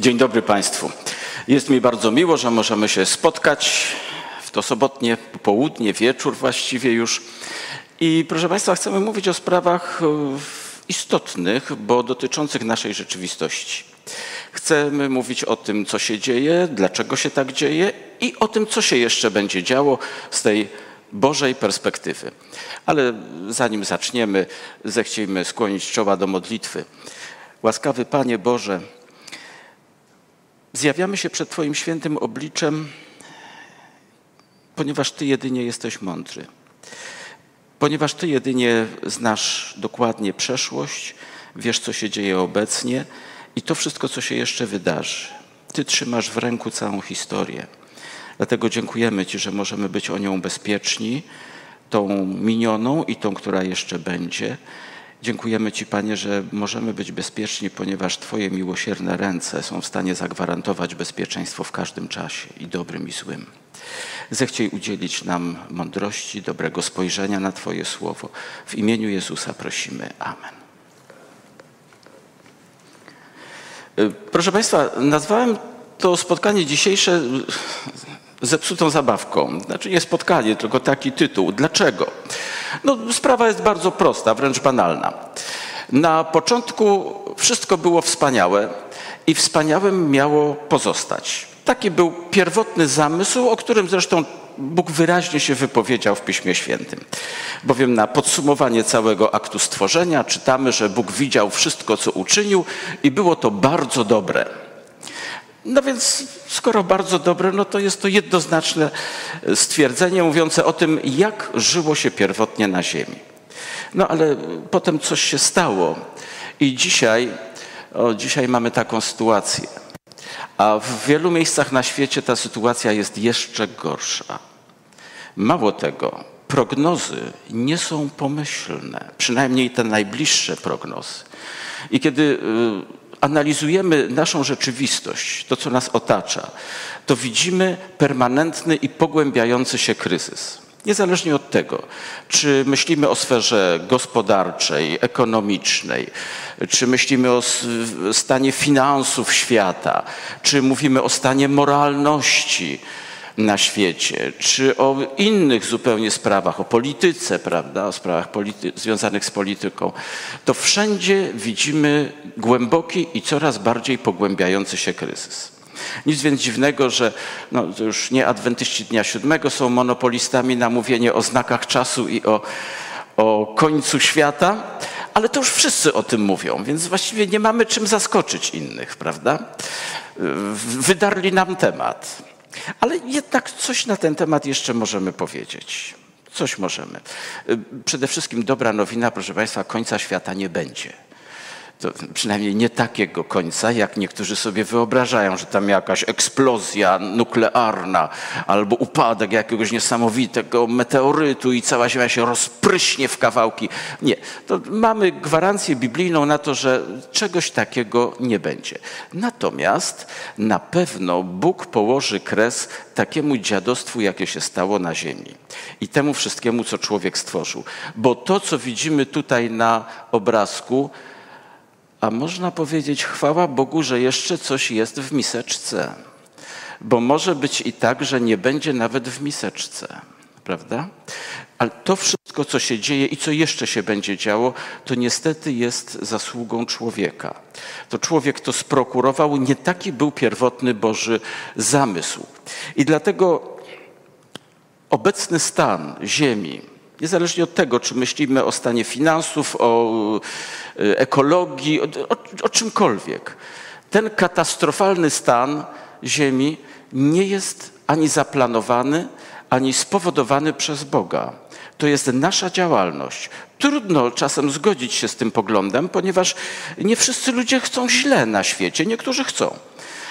Dzień dobry Państwu. Jest mi bardzo miło, że możemy się spotkać w to sobotnie południe, wieczór właściwie już. I proszę Państwa, chcemy mówić o sprawach e, istotnych, bo dotyczących naszej rzeczywistości. Chcemy mówić o tym, co się dzieje, dlaczego się tak dzieje i o tym, co się jeszcze będzie działo z tej Bożej perspektywy. Ale zanim zaczniemy, zechciejmy skłonić czoła do modlitwy. Łaskawy Panie Boże, Zjawiamy się przed Twoim świętym obliczem, ponieważ Ty jedynie jesteś mądry. Ponieważ Ty jedynie znasz dokładnie przeszłość, wiesz, co się dzieje obecnie i to wszystko, co się jeszcze wydarzy. Ty trzymasz w ręku całą historię. Dlatego dziękujemy Ci, że możemy być o nią bezpieczni, tą minioną i tą, która jeszcze będzie. Dziękujemy Ci, Panie, że możemy być bezpieczni, ponieważ Twoje miłosierne ręce są w stanie zagwarantować bezpieczeństwo w każdym czasie, i dobrym, i złym. Zechciej udzielić nam mądrości, dobrego spojrzenia na Twoje słowo. W imieniu Jezusa prosimy. Amen. Y, proszę Państwa, nazwałem to spotkanie dzisiejsze zepsutą zabawką. Znaczy nie spotkanie, tylko taki tytuł. Dlaczego? No, sprawa jest bardzo prosta, wręcz banalna. Na początku wszystko było wspaniałe i wspaniałym miało pozostać. Taki był pierwotny zamysł, o którym zresztą Bóg wyraźnie się wypowiedział w Piśmie Świętym. Bowiem na podsumowanie całego aktu stworzenia czytamy, że Bóg widział wszystko, co uczynił i było to bardzo dobre. No więc skoro bardzo dobre, no to jest to jednoznaczne stwierdzenie mówiące o tym, jak żyło się pierwotnie na ziemi. No ale potem coś się stało i dzisiaj, o, dzisiaj mamy taką sytuację. A w wielu miejscach na świecie ta sytuacja jest jeszcze gorsza. Mało tego, prognozy nie są pomyślne, przynajmniej te najbliższe prognozy. I kiedy y, analizujemy naszą rzeczywistość, to co nas otacza, to widzimy permanentny i pogłębiający się kryzys. Niezależnie od tego, czy myślimy o sferze gospodarczej, ekonomicznej, czy myślimy o stanie finansów świata, czy mówimy o stanie moralności, na świecie, czy o innych zupełnie sprawach, o polityce, prawda, o sprawach związanych z polityką, to wszędzie widzimy głęboki i coraz bardziej pogłębiający się kryzys. Nic więc dziwnego, że no, już nie adwentyści dnia siódmego są monopolistami na mówienie o znakach czasu i o, o końcu świata, ale to już wszyscy o tym mówią, więc właściwie nie mamy czym zaskoczyć innych, prawda? Wydarli nam temat. Ale jednak coś na ten temat jeszcze możemy powiedzieć. Coś możemy. Przede wszystkim dobra nowina, proszę Państwa, końca świata nie będzie to przynajmniej nie takiego końca, jak niektórzy sobie wyobrażają, że tam jakaś eksplozja nuklearna albo upadek jakiegoś niesamowitego meteorytu i cała Ziemia się rozpryśnie w kawałki. Nie, to mamy gwarancję biblijną na to, że czegoś takiego nie będzie. Natomiast na pewno Bóg położy kres takiemu dziadostwu, jakie się stało na ziemi i temu wszystkiemu, co człowiek stworzył. Bo to, co widzimy tutaj na obrazku, a można powiedzieć, chwała Bogu, że jeszcze coś jest w miseczce. Bo może być i tak, że nie będzie nawet w miseczce. Prawda? Ale to wszystko, co się dzieje i co jeszcze się będzie działo, to niestety jest zasługą człowieka. To człowiek to sprokurował, nie taki był pierwotny Boży zamysł. I dlatego obecny stan Ziemi, Niezależnie od tego, czy myślimy o stanie finansów, o e, ekologii, o, o, o czymkolwiek, ten katastrofalny stan Ziemi nie jest ani zaplanowany, ani spowodowany przez Boga. To jest nasza działalność. Trudno czasem zgodzić się z tym poglądem, ponieważ nie wszyscy ludzie chcą źle na świecie, niektórzy chcą.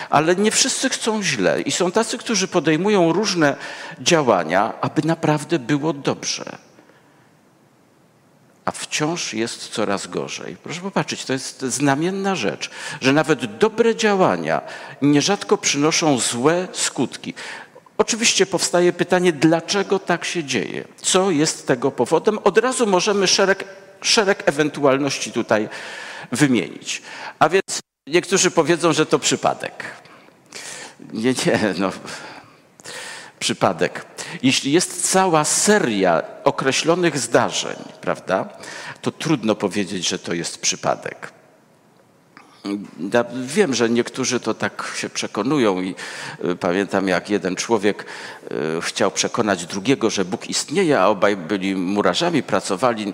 Ale nie wszyscy chcą źle i są tacy, którzy podejmują różne działania, aby naprawdę było dobrze a wciąż jest coraz gorzej. Proszę popatrzeć, to jest znamienna rzecz, że nawet dobre działania nierzadko przynoszą złe skutki. Oczywiście powstaje pytanie, dlaczego tak się dzieje? Co jest tego powodem? Od razu możemy szereg, szereg ewentualności tutaj wymienić. A więc Niektórzy powiedzą, że to przypadek. Nie, nie, no. Przypadek. Jeśli jest cała seria określonych zdarzeń, prawda, to trudno powiedzieć, że to jest przypadek. Ja wiem, że niektórzy to tak się przekonują i y, pamiętam jak jeden człowiek y, chciał przekonać drugiego, że Bóg istnieje, a obaj byli murarzami, pracowali,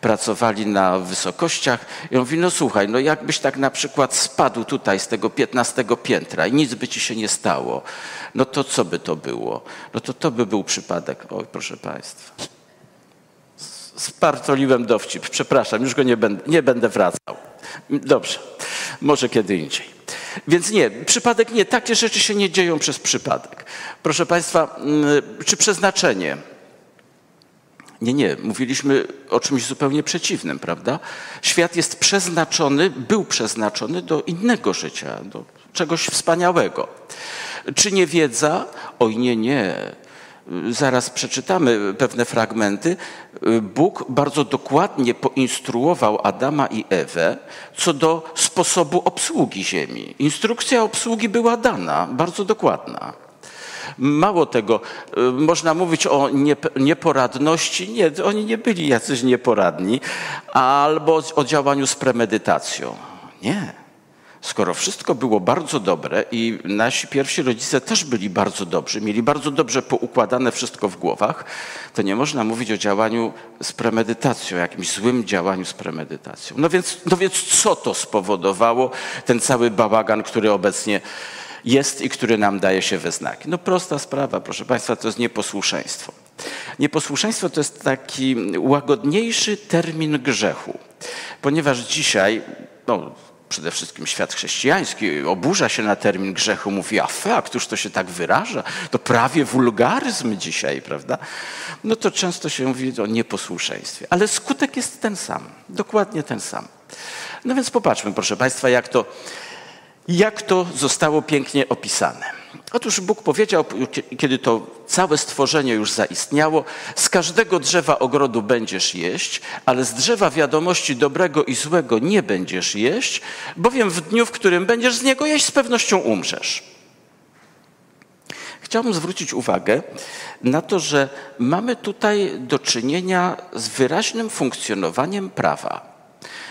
pracowali na wysokościach i on mówi, no słuchaj, no jakbyś tak na przykład spadł tutaj z tego 15 piętra i nic by ci się nie stało, no to co by to było? No to to by był przypadek. Oj, proszę Państwa. Spartoliłem dowcip, przepraszam, już go nie będę, nie będę wracał. Dobrze, może kiedy indziej. Więc nie, przypadek nie, takie rzeczy się nie dzieją przez przypadek. Proszę Państwa, mm, czy przeznaczenie? Nie, nie, mówiliśmy o czymś zupełnie przeciwnym, prawda? Świat jest przeznaczony, był przeznaczony do innego życia, do czegoś wspaniałego. Czy nie wiedza? Oj, nie, nie zaraz przeczytamy pewne fragmenty, Bóg bardzo dokładnie poinstruował Adama i Ewę co do sposobu obsługi ziemi. Instrukcja obsługi była dana, bardzo dokładna. Mało tego, można mówić o nieporadności. Nie, oni nie byli jacyś nieporadni, albo o działaniu z premedytacją. Nie. Skoro wszystko było bardzo dobre i nasi pierwsi rodzice też byli bardzo dobrzy, mieli bardzo dobrze poukładane wszystko w głowach, to nie można mówić o działaniu z premedytacją, jakimś złym działaniu z premedytacją. No więc, no więc co to spowodowało, ten cały bałagan, który obecnie jest i który nam daje się we znaki? No prosta sprawa, proszę Państwa, to jest nieposłuszeństwo. Nieposłuszeństwo to jest taki łagodniejszy termin grzechu, ponieważ dzisiaj, no, przede wszystkim świat chrześcijański oburza się na termin grzechu, mówi, a fe, a któż to się tak wyraża? To prawie wulgaryzm dzisiaj, prawda? No to często się mówi o nieposłuszeństwie, ale skutek jest ten sam, dokładnie ten sam. No więc popatrzmy, proszę Państwa, jak to, jak to zostało pięknie opisane. Otóż Bóg powiedział, kiedy to całe stworzenie już zaistniało, z każdego drzewa ogrodu będziesz jeść, ale z drzewa wiadomości dobrego i złego nie będziesz jeść, bowiem w dniu, w którym będziesz z niego jeść, z pewnością umrzesz. Chciałbym zwrócić uwagę na to, że mamy tutaj do czynienia z wyraźnym funkcjonowaniem prawa.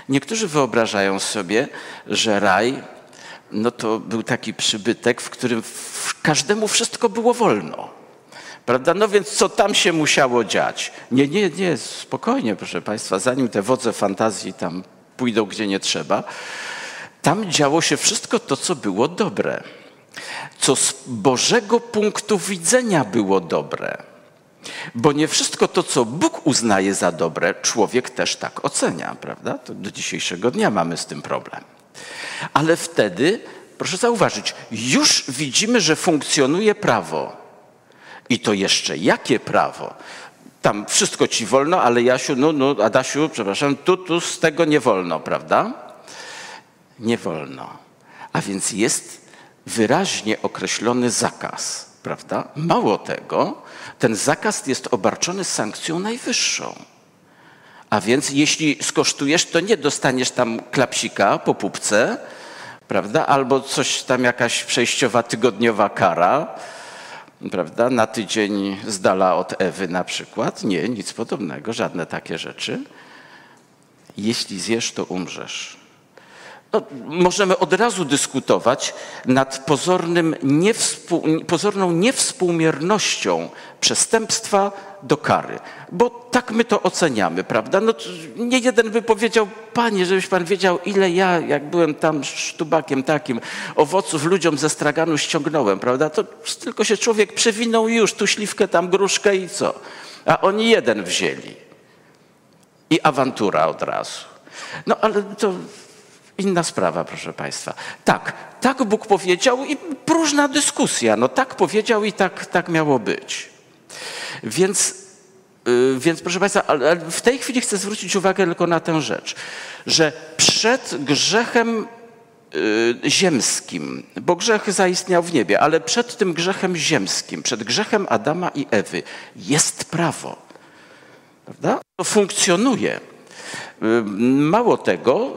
Niektórzy wyobrażają sobie, że raj no to był taki przybytek, w którym każdemu wszystko było wolno. Prawda? No więc co tam się musiało dziać? Nie, nie, nie, spokojnie, proszę Państwa, zanim te wodze fantazji tam pójdą gdzie nie trzeba, tam działo się wszystko to, co było dobre, co z Bożego punktu widzenia było dobre. Bo nie wszystko to, co Bóg uznaje za dobre, człowiek też tak ocenia, prawda? To do dzisiejszego dnia mamy z tym problem. Ale wtedy, proszę zauważyć, już widzimy, że funkcjonuje prawo. I to jeszcze jakie prawo? Tam wszystko ci wolno, ale Jasiu, no, no, Adasiu, przepraszam, tu, tu z tego nie wolno, prawda? Nie wolno. A więc jest wyraźnie określony zakaz, prawda? Mało tego, ten zakaz jest obarczony sankcją najwyższą. A więc jeśli skosztujesz, to nie dostaniesz tam klapsika po pupce, prawda? Albo coś tam jakaś przejściowa tygodniowa kara, prawda? Na tydzień z dala od Ewy na przykład. Nie, nic podobnego, żadne takie rzeczy. Jeśli zjesz, to umrzesz. No, możemy od razu dyskutować nad pozornym niewspół, pozorną niewspółmiernością przestępstwa do kary, bo tak my to oceniamy, prawda? No, nie jeden by powiedział, panie, żebyś pan wiedział, ile ja, jak byłem tam sztubakiem takim, owoców ludziom ze straganu ściągnąłem, prawda? To tylko się człowiek przewinął już, tu śliwkę, tam gruszkę i co? A oni jeden wzięli. I awantura od razu. No ale to Inna sprawa, proszę Państwa. Tak, tak Bóg powiedział i próżna dyskusja. No tak powiedział i tak, tak miało być. Więc, yy, więc proszę Państwa, w tej chwili chcę zwrócić uwagę tylko na tę rzecz, że przed grzechem yy, ziemskim, bo grzech zaistniał w niebie, ale przed tym grzechem ziemskim, przed grzechem Adama i Ewy jest prawo. Prawda? To funkcjonuje. Mało tego,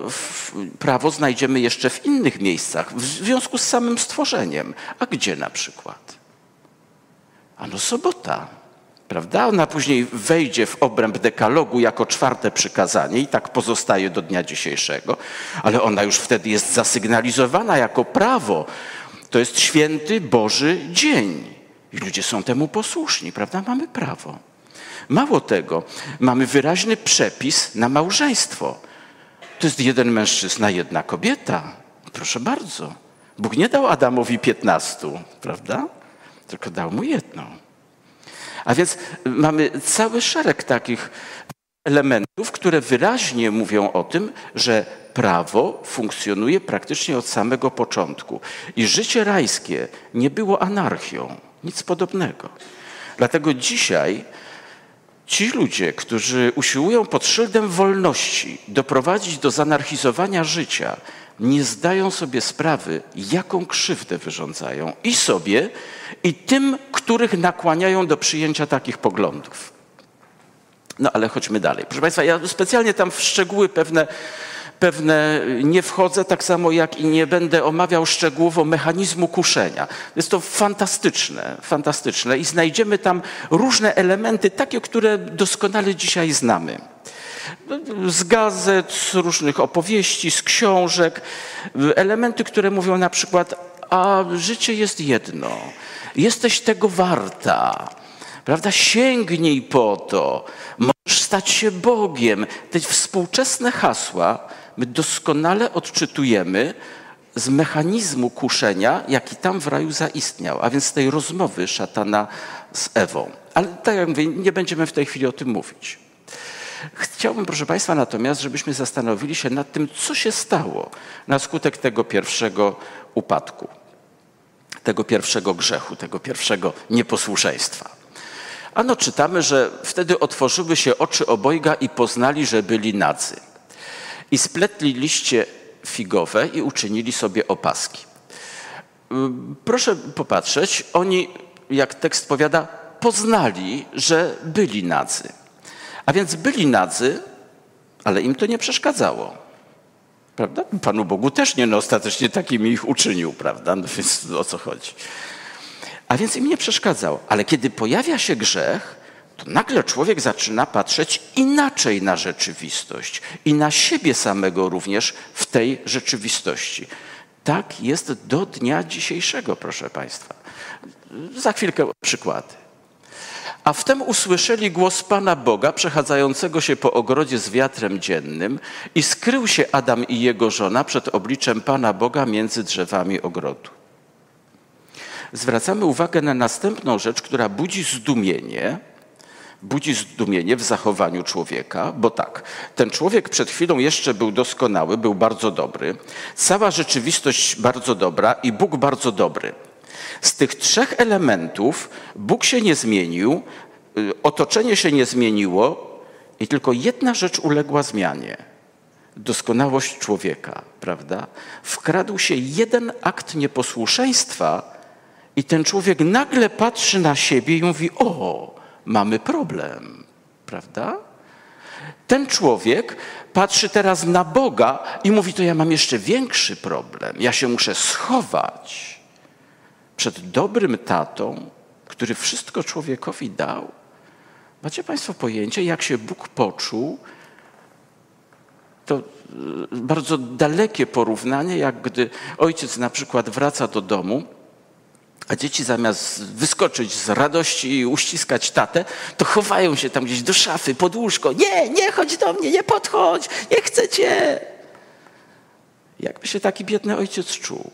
prawo znajdziemy jeszcze w innych miejscach, w związku z samym stworzeniem. A gdzie na przykład? Ano sobota, prawda? Ona później wejdzie w obręb dekalogu jako czwarte przykazanie i tak pozostaje do dnia dzisiejszego, ale ona już wtedy jest zasygnalizowana jako prawo. To jest święty Boży dzień. I ludzie są temu posłuszni, prawda? Mamy prawo. Mało tego, mamy wyraźny przepis na małżeństwo. To jest jeden mężczyzna, jedna kobieta. Proszę bardzo. Bóg nie dał Adamowi piętnastu, prawda? Tylko dał mu jedną. A więc mamy cały szereg takich elementów, które wyraźnie mówią o tym, że prawo funkcjonuje praktycznie od samego początku. I życie rajskie nie było anarchią, nic podobnego. Dlatego dzisiaj Ci ludzie, którzy usiłują pod szyldem wolności doprowadzić do zanarchizowania życia, nie zdają sobie sprawy, jaką krzywdę wyrządzają i sobie, i tym, których nakłaniają do przyjęcia takich poglądów. No ale chodźmy dalej. Proszę Państwa, ja specjalnie tam w szczegóły pewne pewne nie wchodzę, tak samo jak i nie będę omawiał szczegółowo mechanizmu kuszenia. Jest to fantastyczne, fantastyczne i znajdziemy tam różne elementy, takie, które doskonale dzisiaj znamy. Z gazet, z różnych opowieści, z książek, elementy, które mówią na przykład, a życie jest jedno, jesteś tego warta, prawda? Sięgnij po to, możesz stać się Bogiem. Te współczesne hasła my doskonale odczytujemy z mechanizmu kuszenia, jaki tam w raju zaistniał, a więc z tej rozmowy szatana z Ewą. Ale tak jak mówię, nie będziemy w tej chwili o tym mówić. Chciałbym, proszę Państwa, natomiast, żebyśmy zastanowili się nad tym, co się stało na skutek tego pierwszego upadku, tego pierwszego grzechu, tego pierwszego nieposłuszeństwa. Ano czytamy, że wtedy otworzyły się oczy obojga i poznali, że byli nadzy. I spletli liście figowe i uczynili sobie opaski. Proszę popatrzeć, oni, jak tekst powiada, poznali, że byli nadzy. A więc byli nadzy, ale im to nie przeszkadzało. Prawda? Panu Bogu też nie, no ostatecznie takimi ich uczynił, prawda? No więc o co chodzi? A więc im nie przeszkadzał. Ale kiedy pojawia się grzech, to nagle człowiek zaczyna patrzeć inaczej na rzeczywistość i na siebie samego również w tej rzeczywistości. Tak jest do dnia dzisiejszego, proszę Państwa. Za chwilkę przykłady. A wtem usłyszeli głos Pana Boga przechadzającego się po ogrodzie z wiatrem dziennym i skrył się Adam i jego żona przed obliczem Pana Boga między drzewami ogrodu. Zwracamy uwagę na następną rzecz, która budzi zdumienie, budzi zdumienie w zachowaniu człowieka, bo tak, ten człowiek przed chwilą jeszcze był doskonały, był bardzo dobry, cała rzeczywistość bardzo dobra i Bóg bardzo dobry. Z tych trzech elementów Bóg się nie zmienił, y, otoczenie się nie zmieniło i tylko jedna rzecz uległa zmianie. Doskonałość człowieka, prawda? Wkradł się jeden akt nieposłuszeństwa i ten człowiek nagle patrzy na siebie i mówi: O, mamy problem, prawda? Ten człowiek patrzy teraz na Boga i mówi: To ja mam jeszcze większy problem. Ja się muszę schować przed dobrym tatą, który wszystko człowiekowi dał. Macie Państwo pojęcie, jak się Bóg poczuł? To e, bardzo dalekie porównanie, jak gdy ojciec na przykład wraca do domu a dzieci zamiast wyskoczyć z radości i uściskać tatę, to chowają się tam gdzieś do szafy, pod łóżko. Nie, nie chodź do mnie, nie podchodź, nie chcę cię. Jakby się taki biedny ojciec czuł.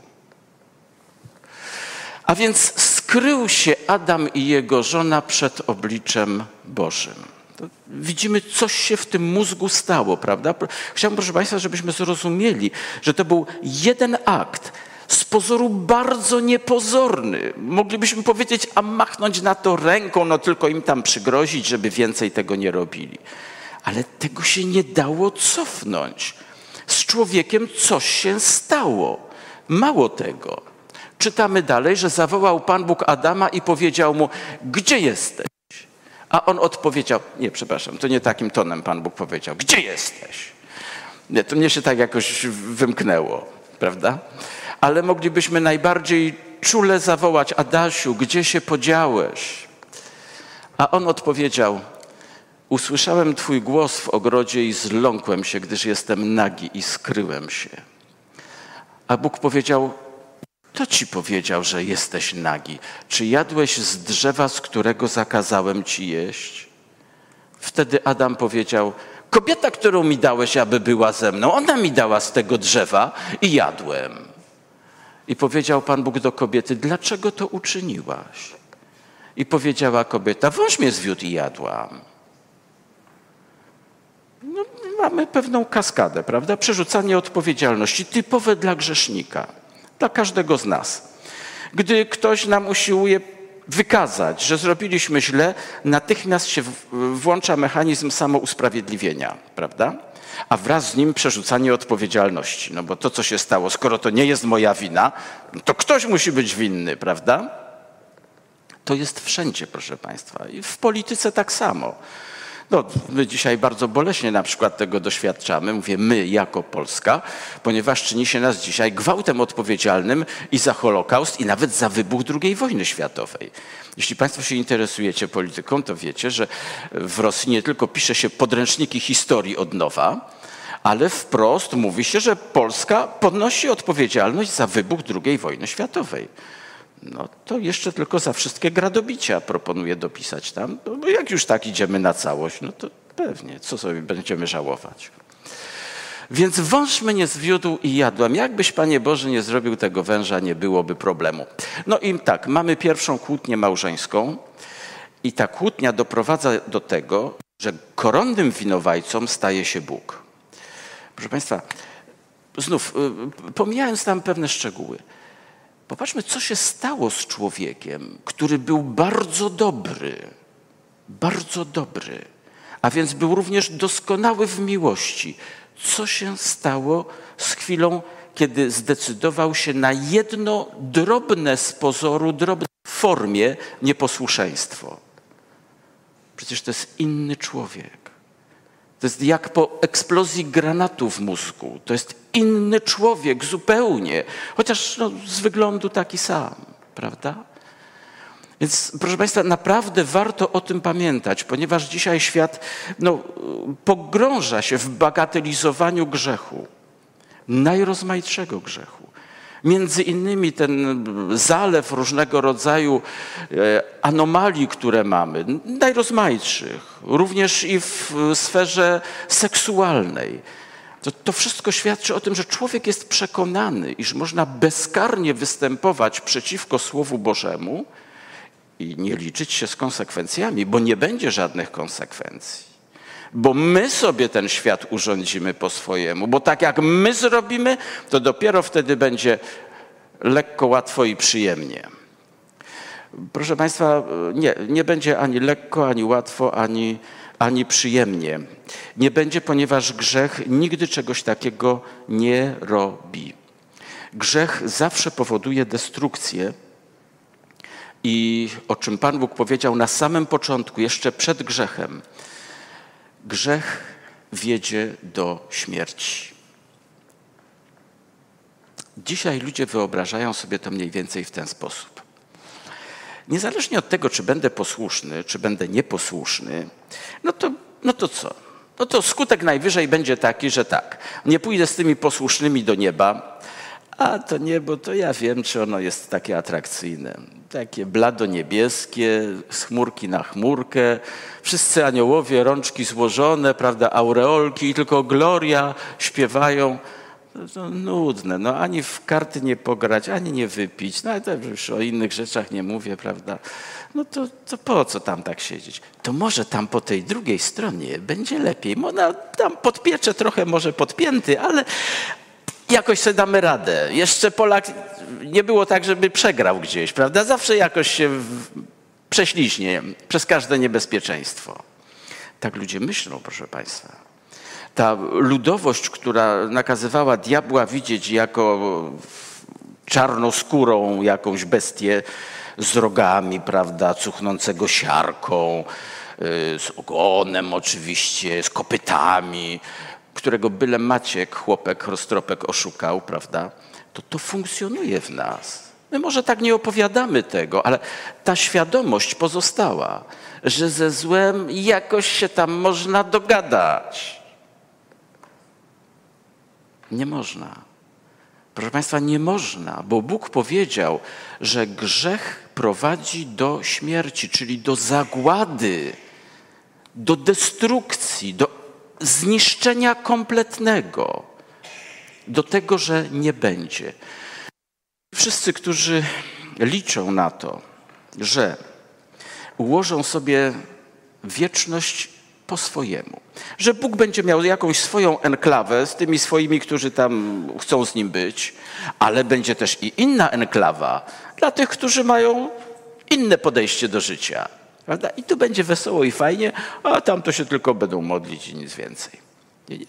A więc skrył się Adam i jego żona przed obliczem Bożym. To widzimy, coś się w tym mózgu stało, prawda? Chciałbym, proszę Państwa, żebyśmy zrozumieli, że to był jeden akt z pozoru bardzo niepozorny. Moglibyśmy powiedzieć, a machnąć na to ręką, no tylko im tam przygrozić, żeby więcej tego nie robili. Ale tego się nie dało cofnąć. Z człowiekiem coś się stało. Mało tego. Czytamy dalej, że zawołał Pan Bóg Adama i powiedział mu: Gdzie jesteś? A on odpowiedział, nie, przepraszam, to nie takim tonem Pan Bóg powiedział, gdzie jesteś? Nie, to mnie się tak jakoś wymknęło, prawda? Ale moglibyśmy najbardziej czule zawołać, Adasiu, gdzie się podziałeś? A on odpowiedział, usłyszałem Twój głos w ogrodzie i zląkłem się, gdyż jestem nagi i skryłem się. A Bóg powiedział, kto ci powiedział, że jesteś nagi? Czy jadłeś z drzewa, z którego zakazałem ci jeść? Wtedy Adam powiedział, kobieta, którą mi dałeś, aby była ze mną, ona mi dała z tego drzewa i jadłem. I powiedział Pan Bóg do kobiety, dlaczego to uczyniłaś? I powiedziała kobieta, wąż mnie zwiódł i jadłam. No, mamy pewną kaskadę, prawda? Przerzucanie odpowiedzialności, typowe dla grzesznika dla każdego z nas. Gdy ktoś nam usiłuje wykazać, że zrobiliśmy źle, natychmiast się włącza mechanizm samousprawiedliwienia, prawda? A wraz z nim przerzucanie odpowiedzialności. No bo to, co się stało, skoro to nie jest moja wina, to ktoś musi być winny, prawda? To jest wszędzie, proszę Państwa. I w polityce tak samo. No, my dzisiaj bardzo boleśnie na przykład tego doświadczamy, mówię my jako Polska, ponieważ czyni się nas dzisiaj gwałtem odpowiedzialnym i za Holokaust, i nawet za wybuch II wojny światowej. Jeśli Państwo się interesujecie polityką, to wiecie, że w Rosji nie tylko pisze się podręczniki historii od nowa, ale wprost mówi się, że Polska ponosi odpowiedzialność za wybuch II wojny światowej. No to jeszcze tylko za wszystkie gradobicia proponuję dopisać tam. Bo jak już tak idziemy na całość, no to pewnie, co sobie będziemy żałować. Więc wąż mnie zwiódł i jadłem. Jakbyś, Panie Boże, nie zrobił tego węża, nie byłoby problemu. No i tak, mamy pierwszą kłótnię małżeńską i ta kłótnia doprowadza do tego, że koronnym winowajcą staje się Bóg. Proszę Państwa, znów, y, pomijając tam pewne szczegóły, Popatrzmy, co się stało z człowiekiem, który był bardzo dobry, bardzo dobry, a więc był również doskonały w miłości. Co się stało z chwilą, kiedy zdecydował się na jedno drobne z pozoru, drobne w formie nieposłuszeństwo? Przecież to jest inny człowiek. To jest jak po eksplozji granatu w mózgu. To jest inny człowiek zupełnie, chociaż no, z wyglądu taki sam, prawda? Więc proszę Państwa, naprawdę warto o tym pamiętać, ponieważ dzisiaj świat no, pogrąża się w bagatelizowaniu grzechu, najrozmaitszego grzechu. Między innymi ten zalew różnego rodzaju e, anomalii, które mamy, najrozmaitszych, również i w sferze seksualnej. To, to wszystko świadczy o tym, że człowiek jest przekonany, iż można bezkarnie występować przeciwko Słowu Bożemu i nie liczyć się z konsekwencjami, bo nie będzie żadnych konsekwencji bo my sobie ten świat urządzimy po swojemu, bo tak jak my zrobimy, to dopiero wtedy będzie lekko, łatwo i przyjemnie. Proszę Państwa, nie, nie będzie ani lekko, ani łatwo, ani, ani przyjemnie. Nie będzie, ponieważ grzech nigdy czegoś takiego nie robi. Grzech zawsze powoduje destrukcję. I o czym Pan Bóg powiedział na samym początku, jeszcze przed grzechem, Grzech wiedzie do śmierci. Dzisiaj ludzie wyobrażają sobie to mniej więcej w ten sposób. Niezależnie od tego, czy będę posłuszny, czy będę nieposłuszny, no to, no to co? No to skutek najwyżej będzie taki, że tak, nie pójdę z tymi posłusznymi do nieba, a to niebo, to ja wiem, czy ono jest takie atrakcyjne. Takie blado-niebieskie, z chmurki na chmurkę, wszyscy aniołowie, rączki złożone, prawda, aureolki i tylko gloria śpiewają. No, nudne, no ani w karty nie pograć, ani nie wypić, no ale już o innych rzeczach nie mówię, prawda. No to, to po co tam tak siedzieć? To może tam po tej drugiej stronie będzie lepiej. Można tam podpiecze trochę może podpięty, ale, jakoś sobie damy radę. Jeszcze Polak nie było tak, żeby przegrał gdzieś, prawda? Zawsze jakoś się prześliźnie przez każde niebezpieczeństwo. Tak ludzie myślą, proszę Państwa. Ta ludowość, która nakazywała diabła widzieć jako czarnoskórą jakąś bestię z rogami, prawda, cuchnącego siarką, z ogonem oczywiście, z kopytami, którego byle Maciek, chłopek, roztropek oszukał, prawda? To to funkcjonuje w nas. My może tak nie opowiadamy tego, ale ta świadomość pozostała, że ze złem jakoś się tam można dogadać. Nie można. Proszę Państwa, nie można, bo Bóg powiedział, że grzech prowadzi do śmierci, czyli do zagłady, do destrukcji, do zniszczenia kompletnego, do tego, że nie będzie. Wszyscy, którzy liczą na to, że ułożą sobie wieczność po swojemu, że Bóg będzie miał jakąś swoją enklawę z tymi swoimi, którzy tam chcą z nim być, ale będzie też i inna enklawa dla tych, którzy mają inne podejście do życia. Prawda? I tu będzie wesoło i fajnie, a tam to się tylko będą modlić i nic więcej. Nie, nie,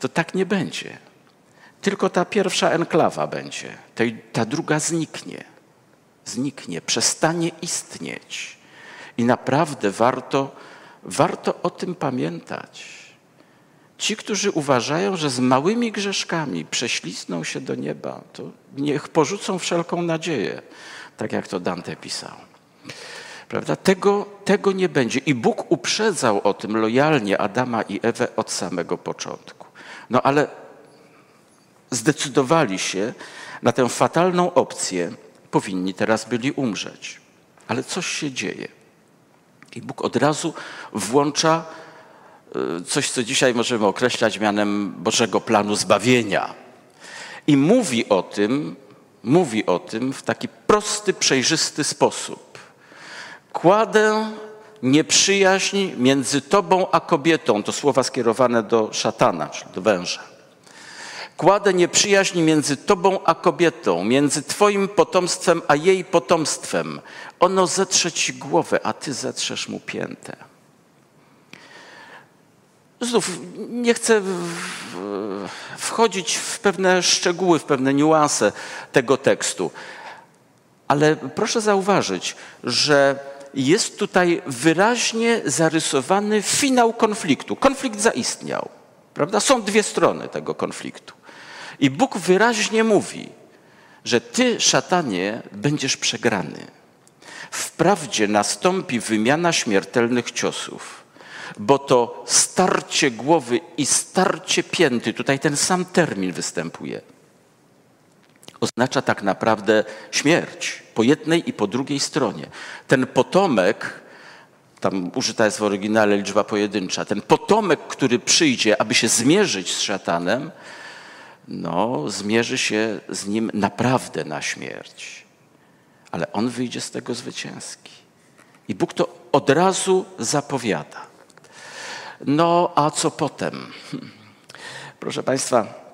to tak nie będzie. Tylko ta pierwsza enklawa będzie, ta druga zniknie. Zniknie, przestanie istnieć. I naprawdę warto, warto o tym pamiętać. Ci, którzy uważają, że z małymi grzeszkami prześlizną się do nieba, to niech porzucą wszelką nadzieję, tak jak to Dante pisał. Prawda? Tego, tego nie będzie. I Bóg uprzedzał o tym lojalnie Adama i Ewę od samego początku. No ale zdecydowali się na tę fatalną opcję, powinni teraz byli umrzeć. Ale coś się dzieje. I Bóg od razu włącza e, coś, co dzisiaj możemy określać mianem Bożego planu zbawienia. I mówi o tym, mówi o tym w taki prosty, przejrzysty sposób. Kładę nieprzyjaźń między tobą a kobietą, to słowa skierowane do szatana, czyli do węża Kładę nieprzyjaźń między tobą a kobietą, między twoim potomstwem a jej potomstwem. Ono zetrze ci głowę, a ty zetrzesz mu piętę. Znów nie chcę wchodzić w pewne szczegóły, w pewne niuanse tego tekstu, ale proszę zauważyć, że jest tutaj wyraźnie zarysowany finał konfliktu. Konflikt zaistniał, prawda? Są dwie strony tego konfliktu. I Bóg wyraźnie mówi, że ty, szatanie, będziesz przegrany. Wprawdzie nastąpi wymiana śmiertelnych ciosów, bo to starcie głowy i starcie pięty, tutaj ten sam termin występuje, oznacza tak naprawdę śmierć po jednej i po drugiej stronie. Ten potomek, tam użyta jest w oryginale liczba pojedyncza, ten potomek, który przyjdzie, aby się zmierzyć z szatanem, no, zmierzy się z nim naprawdę na śmierć. Ale on wyjdzie z tego zwycięski. I Bóg to od razu zapowiada. No, a co potem? Proszę Państwa,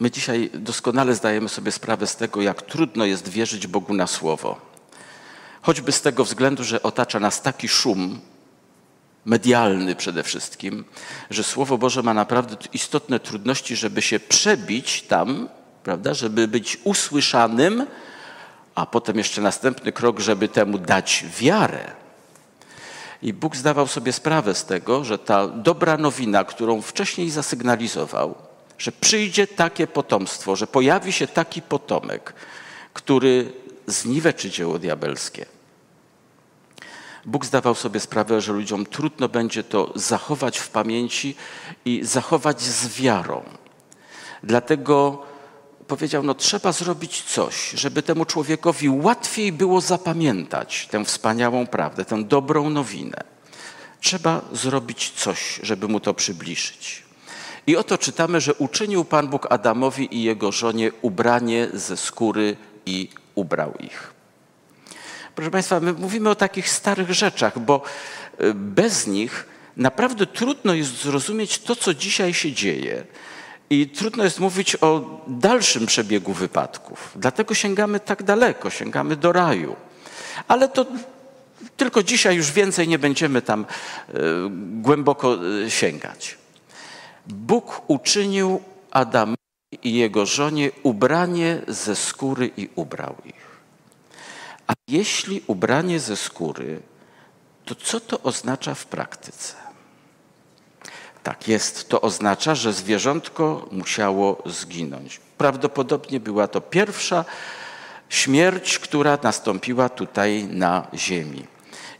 my dzisiaj doskonale zdajemy sobie sprawę z tego, jak trudno jest wierzyć Bogu na słowo. Choćby z tego względu, że otacza nas taki szum, medialny przede wszystkim, że Słowo Boże ma naprawdę istotne trudności, żeby się przebić tam, prawda, żeby być usłyszanym, a potem jeszcze następny krok, żeby temu dać wiarę. I Bóg zdawał sobie sprawę z tego, że ta dobra nowina, którą wcześniej zasygnalizował, że przyjdzie takie potomstwo, że pojawi się taki potomek, który zniweczy dzieło diabelskie, Bóg zdawał sobie sprawę, że ludziom trudno będzie to zachować w pamięci i zachować z wiarą. Dlatego powiedział, no trzeba zrobić coś, żeby temu człowiekowi łatwiej było zapamiętać tę wspaniałą prawdę, tę dobrą nowinę. Trzeba zrobić coś, żeby mu to przybliżyć. I oto czytamy, że uczynił Pan Bóg Adamowi i jego żonie ubranie ze skóry i ubrał ich. Proszę Państwa, my mówimy o takich starych rzeczach, bo e, bez nich naprawdę trudno jest zrozumieć to, co dzisiaj się dzieje. I trudno jest mówić o dalszym przebiegu wypadków. Dlatego sięgamy tak daleko, sięgamy do raju. Ale to tylko dzisiaj już więcej nie będziemy tam y, głęboko y, sięgać. Bóg uczynił Adamowi i jego żonie ubranie ze skóry i ubrał ich. A jeśli ubranie ze skóry, to co to oznacza w praktyce? Tak jest, to oznacza, że zwierzątko musiało zginąć. Prawdopodobnie była to pierwsza śmierć, która nastąpiła tutaj na ziemi.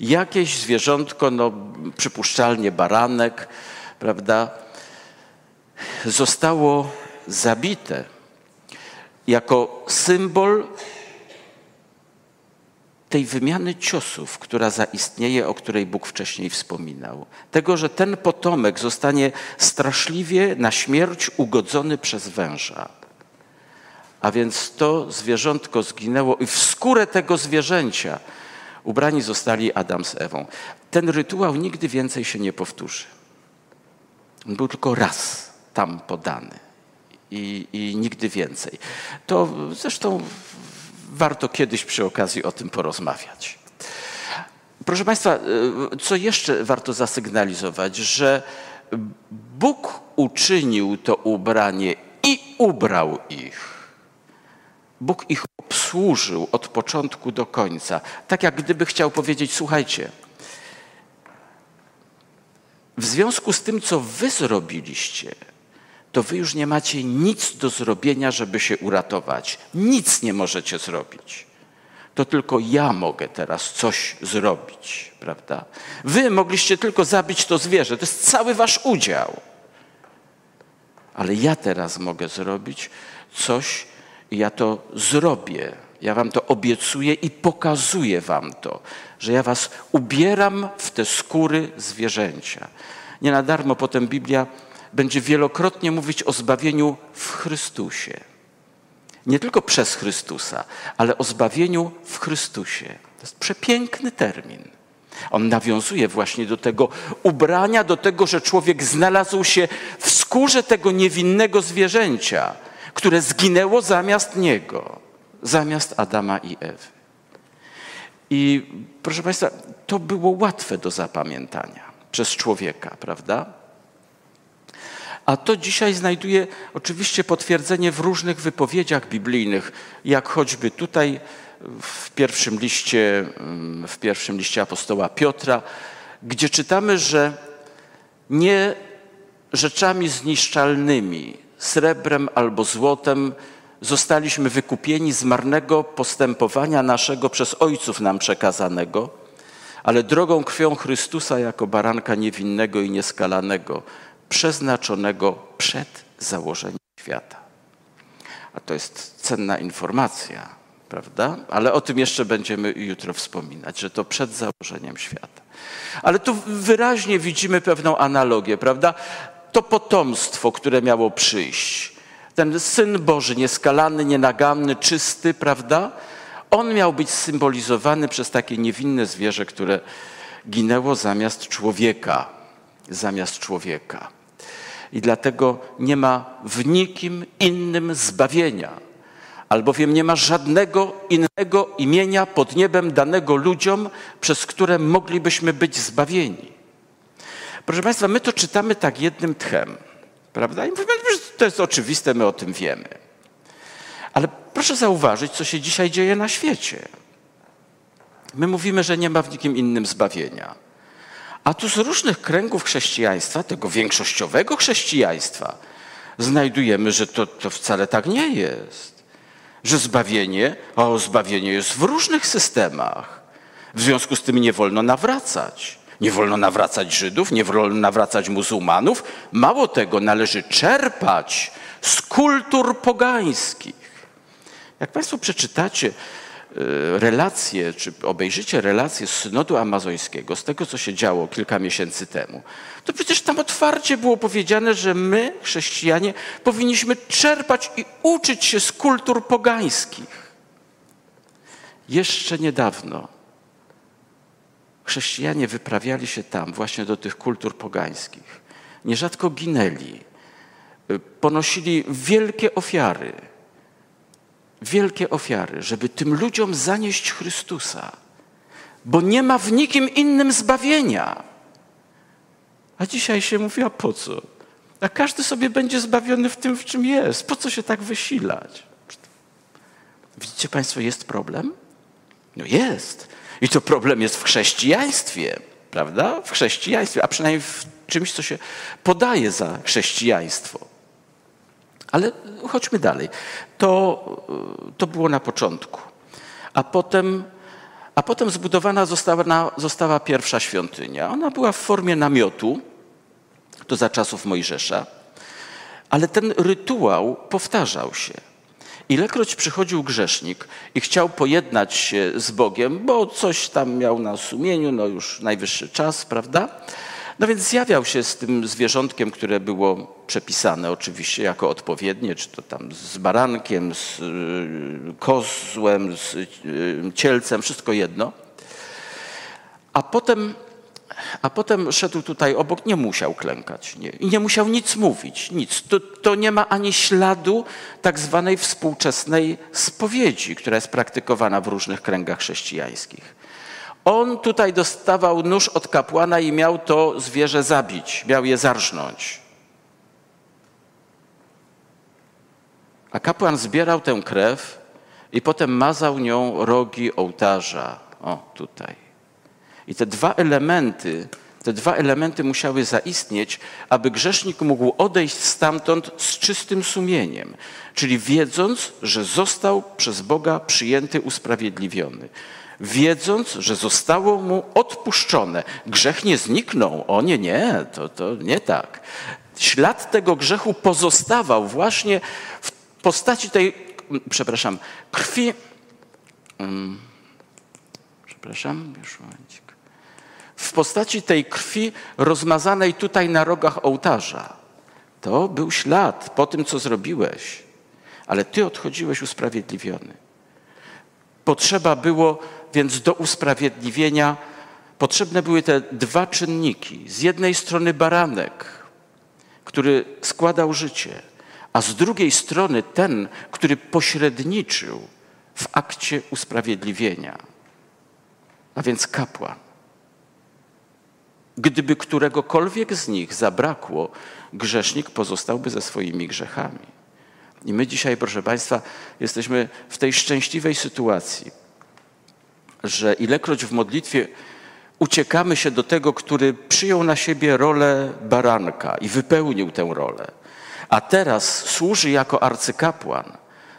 Jakieś zwierzątko, no przypuszczalnie baranek, prawda, zostało zabite jako symbol tej wymiany ciosów, która zaistnieje, o której Bóg wcześniej wspominał. Tego, że ten potomek zostanie straszliwie na śmierć ugodzony przez węża. A więc to zwierzątko zginęło i w skórę tego zwierzęcia ubrani zostali Adam z Ewą. Ten rytuał nigdy więcej się nie powtórzy. On był tylko raz tam podany i, i nigdy więcej. To zresztą warto kiedyś przy okazji o tym porozmawiać. Proszę Państwa, co jeszcze warto zasygnalizować, że Bóg uczynił to ubranie i ubrał ich. Bóg ich obsłużył od początku do końca. Tak jak gdyby chciał powiedzieć: Słuchajcie, w związku z tym, co wy zrobiliście, to wy już nie macie nic do zrobienia, żeby się uratować. Nic nie możecie zrobić. To tylko ja mogę teraz coś zrobić, prawda? Wy mogliście tylko zabić to zwierzę, to jest cały wasz udział. Ale ja teraz mogę zrobić coś ja to zrobię. Ja wam to obiecuję i pokazuję wam to, że ja was ubieram w te skóry zwierzęcia. Nie na darmo potem Biblia będzie wielokrotnie mówić o zbawieniu w Chrystusie. Nie tylko przez Chrystusa, ale o zbawieniu w Chrystusie. To jest przepiękny termin. On nawiązuje właśnie do tego ubrania, do tego, że człowiek znalazł się w skórze tego niewinnego zwierzęcia, które zginęło zamiast niego, zamiast Adama i Ewy. I proszę Państwa, to było łatwe do zapamiętania przez człowieka, prawda? A to dzisiaj znajduje oczywiście potwierdzenie w różnych wypowiedziach biblijnych, jak choćby tutaj w pierwszym liście, w pierwszym liście apostoła Piotra, gdzie czytamy, że nie rzeczami zniszczalnymi, srebrem albo złotem, zostaliśmy wykupieni z marnego postępowania naszego przez ojców nam przekazanego, ale drogą krwią Chrystusa jako baranka niewinnego i nieskalanego, przeznaczonego przed założeniem świata. A to jest cenna informacja, prawda? Ale o tym jeszcze będziemy jutro wspominać, że to przed założeniem świata. Ale tu wyraźnie widzimy pewną analogię, prawda? To potomstwo, które miało przyjść, ten syn Boży, nieskalany, nienaganny, czysty, prawda? On miał być symbolizowany przez takie niewinne zwierzę, które ginęło zamiast człowieka. Zamiast człowieka. I dlatego nie ma w nikim innym zbawienia, albowiem nie ma żadnego innego imienia pod niebem danego ludziom, przez które moglibyśmy być zbawieni. Proszę Państwa, my to czytamy tak jednym tchem, prawda? I mówimy, że to jest oczywiste, my o tym wiemy. Ale proszę zauważyć, co się dzisiaj dzieje na świecie. My mówimy, że nie ma w nikim innym zbawienia. A tu z różnych kręgów chrześcijaństwa, tego większościowego chrześcijaństwa, znajdujemy, że to, to wcale tak nie jest. Że zbawienie, o zbawienie jest w różnych systemach. W związku z tym nie wolno nawracać. Nie wolno nawracać Żydów, nie wolno nawracać muzułmanów. Mało tego, należy czerpać z kultur pogańskich. Jak Państwo przeczytacie relacje, czy obejrzycie relacje z synodu amazońskiego, z tego, co się działo kilka miesięcy temu, to przecież tam otwarcie było powiedziane, że my, chrześcijanie, powinniśmy czerpać i uczyć się z kultur pogańskich. Jeszcze niedawno chrześcijanie wyprawiali się tam, właśnie do tych kultur pogańskich. Nierzadko ginęli, y, ponosili wielkie ofiary, wielkie ofiary, żeby tym ludziom zanieść Chrystusa, bo nie ma w nikim innym zbawienia. A dzisiaj się mówi, a po co? A każdy sobie będzie zbawiony w tym, w czym jest. Po co się tak wysilać? Widzicie Państwo, jest problem? No jest. I to problem jest w chrześcijaństwie. prawda? W chrześcijaństwie, a przynajmniej w czymś, co się podaje za chrześcijaństwo. Ale chodźmy dalej. To, to było na początku. A potem, a potem zbudowana została, została pierwsza świątynia. Ona była w formie namiotu, to za czasów Mojżesza, ale ten rytuał powtarzał się. Ilekroć przychodził grzesznik i chciał pojednać się z Bogiem, bo coś tam miał na sumieniu, no już najwyższy czas, prawda? No więc zjawiał się z tym zwierzątkiem, które było przepisane oczywiście jako odpowiednie, czy to tam z barankiem, z y, kozłem, z y, cielcem, wszystko jedno. A potem a potem szedł tutaj obok, nie musiał klękać nie, i nie musiał nic mówić, nic. To, to nie ma ani śladu tak zwanej współczesnej spowiedzi, która jest praktykowana w różnych kręgach chrześcijańskich. On tutaj dostawał nóż od kapłana i miał to zwierzę zabić, miał je zarżnąć. A kapłan zbierał tę krew i potem mazał nią rogi ołtarza. O, tutaj. I te dwa elementy, te dwa elementy musiały zaistnieć, aby grzesznik mógł odejść stamtąd z czystym sumieniem, czyli wiedząc, że został przez Boga przyjęty, usprawiedliwiony. Wiedząc, że zostało mu odpuszczone. Grzech nie zniknął. O nie, nie, to, to nie tak. Ślad tego grzechu pozostawał właśnie w postaci tej, przepraszam, krwi. Um, przepraszam, już momencik w postaci tej krwi rozmazanej tutaj na rogach ołtarza. To był ślad po tym, co zrobiłeś, ale ty odchodziłeś usprawiedliwiony. Potrzeba było więc do usprawiedliwienia, potrzebne były te dwa czynniki. Z jednej strony baranek, który składał życie, a z drugiej strony ten, który pośredniczył w akcie usprawiedliwienia, a więc kapłan. Gdyby któregokolwiek z nich zabrakło, grzesznik pozostałby ze swoimi grzechami. I my dzisiaj, proszę Państwa, jesteśmy w tej szczęśliwej sytuacji, że ilekroć w modlitwie uciekamy się do tego, który przyjął na siebie rolę baranka i wypełnił tę rolę, a teraz służy jako arcykapłan,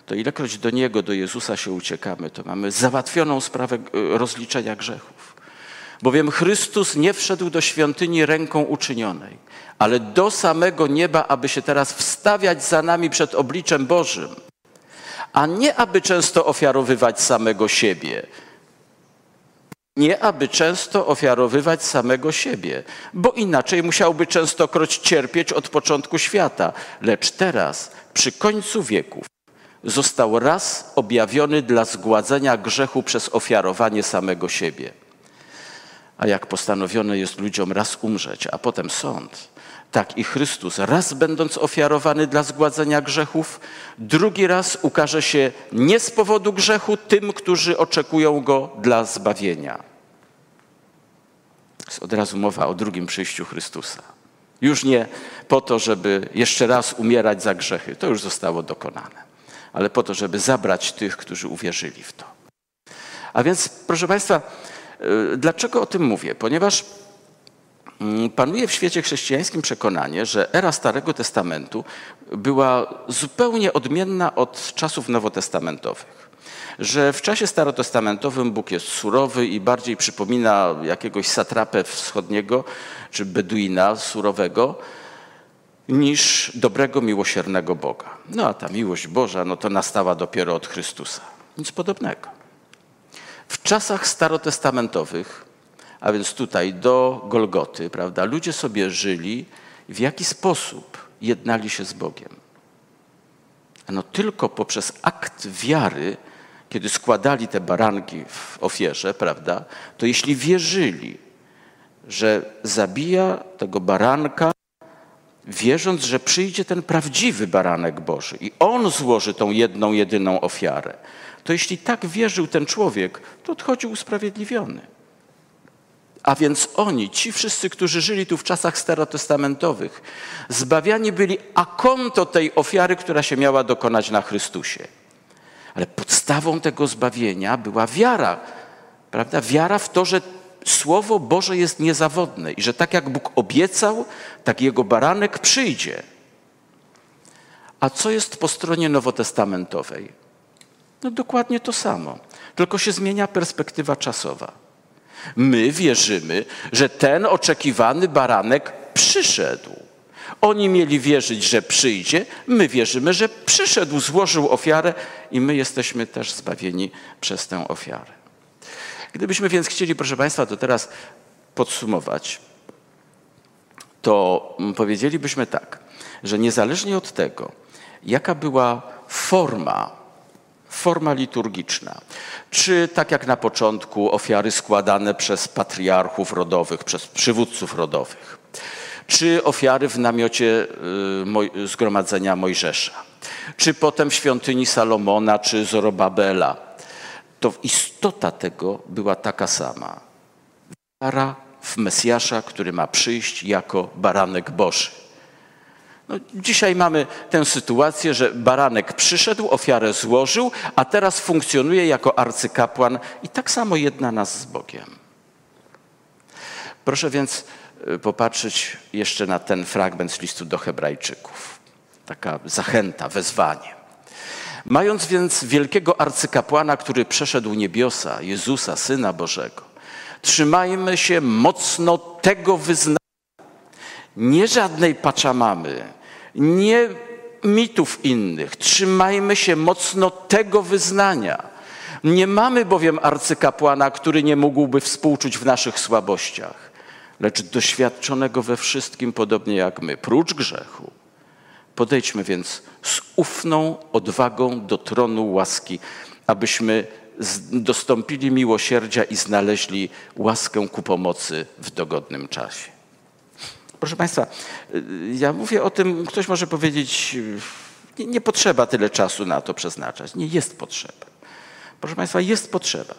to ilekroć do Niego, do Jezusa się uciekamy, to mamy załatwioną sprawę e, rozliczenia grzechów. Bowiem Chrystus nie wszedł do świątyni ręką uczynionej, ale do samego nieba, aby się teraz wstawiać za nami przed obliczem Bożym, a nie aby często ofiarowywać samego siebie. Nie aby często ofiarowywać samego siebie, bo inaczej musiałby częstokroć cierpieć od początku świata, lecz teraz, przy końcu wieków, został raz objawiony dla zgładzenia grzechu przez ofiarowanie samego siebie. A jak postanowione jest ludziom raz umrzeć, a potem sąd, tak i Chrystus, raz będąc ofiarowany dla zgładzenia grzechów, drugi raz ukaże się nie z powodu grzechu tym, którzy oczekują go dla zbawienia. Jest od razu mowa o drugim przyjściu Chrystusa. Już nie po to, żeby jeszcze raz umierać za grzechy, to już zostało dokonane, ale po to, żeby zabrać tych, którzy uwierzyli w to. A więc, proszę Państwa, E, dlaczego o tym mówię? Ponieważ panuje w świecie chrześcijańskim przekonanie, że era Starego Testamentu była zupełnie odmienna od czasów nowotestamentowych. Że w czasie starotestamentowym Bóg jest surowy i bardziej przypomina jakiegoś satrapę wschodniego czy beduina surowego niż dobrego, miłosiernego Boga. No a ta miłość Boża no to nastała dopiero od Chrystusa. Nic podobnego. W czasach starotestamentowych, a więc tutaj do Golgoty, prawda, ludzie sobie żyli, w jaki sposób jednali się z Bogiem. No tylko poprzez akt wiary, kiedy składali te baranki w ofierze, prawda, to jeśli wierzyli, że zabija tego baranka, wierząc, że przyjdzie ten prawdziwy baranek Boży i on złoży tą jedną, jedyną ofiarę, to jeśli tak wierzył ten człowiek, to odchodził usprawiedliwiony. A więc oni, ci wszyscy, którzy żyli tu w czasach starotestamentowych, zbawiani byli a konto tej ofiary, która się miała dokonać na Chrystusie. Ale podstawą tego zbawienia była wiara, prawda? Wiara w to, że Słowo Boże jest niezawodne i że tak jak Bóg obiecał, tak Jego baranek przyjdzie. A co jest po stronie nowotestamentowej? No dokładnie to samo, tylko się zmienia perspektywa czasowa. My wierzymy, że ten oczekiwany baranek przyszedł. Oni mieli wierzyć, że przyjdzie, my wierzymy, że przyszedł, złożył ofiarę i my jesteśmy też zbawieni przez tę ofiarę. Gdybyśmy więc chcieli, proszę Państwa, to teraz podsumować, to powiedzielibyśmy tak, że niezależnie od tego, jaka była forma, forma liturgiczna, czy tak jak na początku ofiary składane przez patriarchów rodowych, przez przywódców rodowych, czy ofiary w namiocie y, Zgromadzenia Mojżesza, czy potem w świątyni Salomona, czy Zorobabela, to istota tego była taka sama. Wiara w Mesjasza, który ma przyjść jako baranek Boży. No, dzisiaj mamy tę sytuację, że baranek przyszedł, ofiarę złożył, a teraz funkcjonuje jako arcykapłan i tak samo jedna nas z Bogiem. Proszę więc y, popatrzeć jeszcze na ten fragment z listu do Hebrajczyków. Taka zachęta, wezwanie. Mając więc wielkiego arcykapłana, który przeszedł niebiosa, Jezusa, Syna Bożego, trzymajmy się mocno tego wyznania. Nie żadnej paczamamy, nie mitów innych. Trzymajmy się mocno tego wyznania. Nie mamy bowiem arcykapłana, który nie mógłby współczuć w naszych słabościach, lecz doświadczonego we wszystkim, podobnie jak my, prócz grzechu. Podejdźmy więc z ufną odwagą do tronu łaski, abyśmy dostąpili miłosierdzia i znaleźli łaskę ku pomocy w dogodnym czasie. Proszę Państwa, y, ja mówię o tym, ktoś może powiedzieć, nie, nie potrzeba tyle czasu na to przeznaczać. Nie jest potrzeba. Proszę Państwa, jest potrzeba,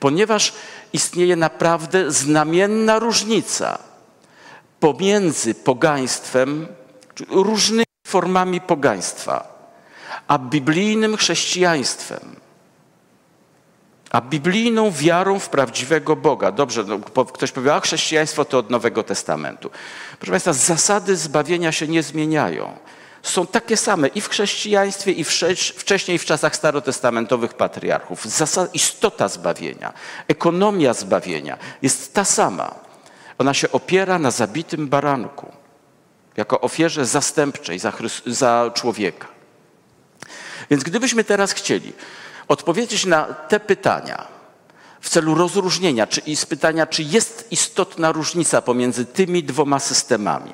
ponieważ istnieje naprawdę znamienna różnica pomiędzy pogaństwem, różnymi formami pogaństwa, a biblijnym chrześcijaństwem a biblijną wiarą w prawdziwego Boga. Dobrze, no, ktoś powie, a chrześcijaństwo to od Nowego Testamentu. Proszę Państwa, zasady zbawienia się nie zmieniają. Są takie same i w chrześcijaństwie, i wcześniej w czasach starotestamentowych patriarchów. Zasad, istota zbawienia, ekonomia zbawienia jest ta sama. Ona się opiera na zabitym baranku, jako ofierze zastępczej za, za człowieka. Więc gdybyśmy teraz chcieli odpowiedzieć na te pytania w celu rozróżnienia, czy z pytania, czy jest istotna różnica pomiędzy tymi dwoma systemami.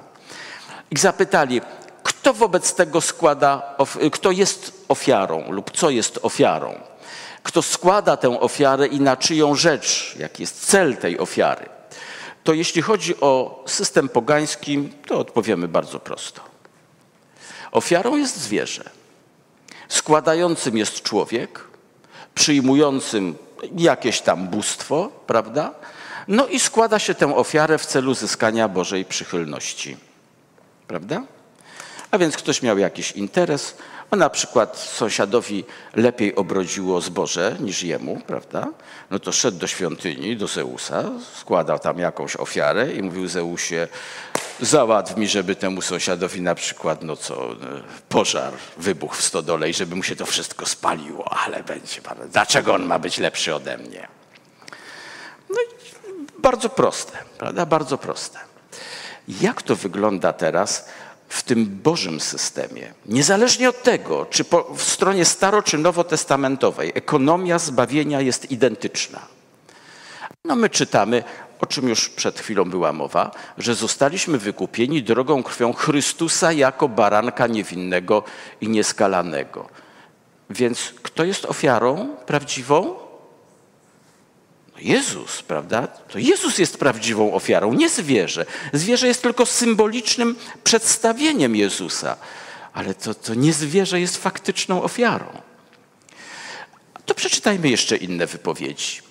I zapytali, kto wobec tego składa, kto jest ofiarą lub co jest ofiarą. Kto składa tę ofiarę i na czyją rzecz, jaki jest cel tej ofiary. To jeśli chodzi o system pogański, to odpowiemy bardzo prosto. Ofiarą jest zwierzę. Składającym jest człowiek, przyjmującym jakieś tam bóstwo, prawda? No i składa się tę ofiarę w celu zyskania Bożej przychylności, prawda? A więc ktoś miał jakiś interes, a na przykład sąsiadowi lepiej obrodziło zboże niż jemu, prawda? No to szedł do świątyni, do Zeusa, składał tam jakąś ofiarę i mówił Zeusie, załatw mi, żeby temu sąsiadowi na przykład, no co, pożar, wybuch w stodole i żeby mu się to wszystko spaliło, ale będzie, dlaczego on ma być lepszy ode mnie? No i bardzo proste, prawda? Bardzo proste. Jak to wygląda teraz w tym Bożym systemie? Niezależnie od tego, czy po, w stronie staro czy nowotestamentowej ekonomia zbawienia jest identyczna. No my czytamy, o czym już przed chwilą była mowa, że zostaliśmy wykupieni drogą krwią Chrystusa jako baranka niewinnego i nieskalanego. Więc kto jest ofiarą prawdziwą? No Jezus, prawda? To Jezus jest prawdziwą ofiarą, nie zwierzę. Zwierzę jest tylko symbolicznym przedstawieniem Jezusa, ale to, to nie zwierzę jest faktyczną ofiarą. To przeczytajmy jeszcze inne wypowiedzi.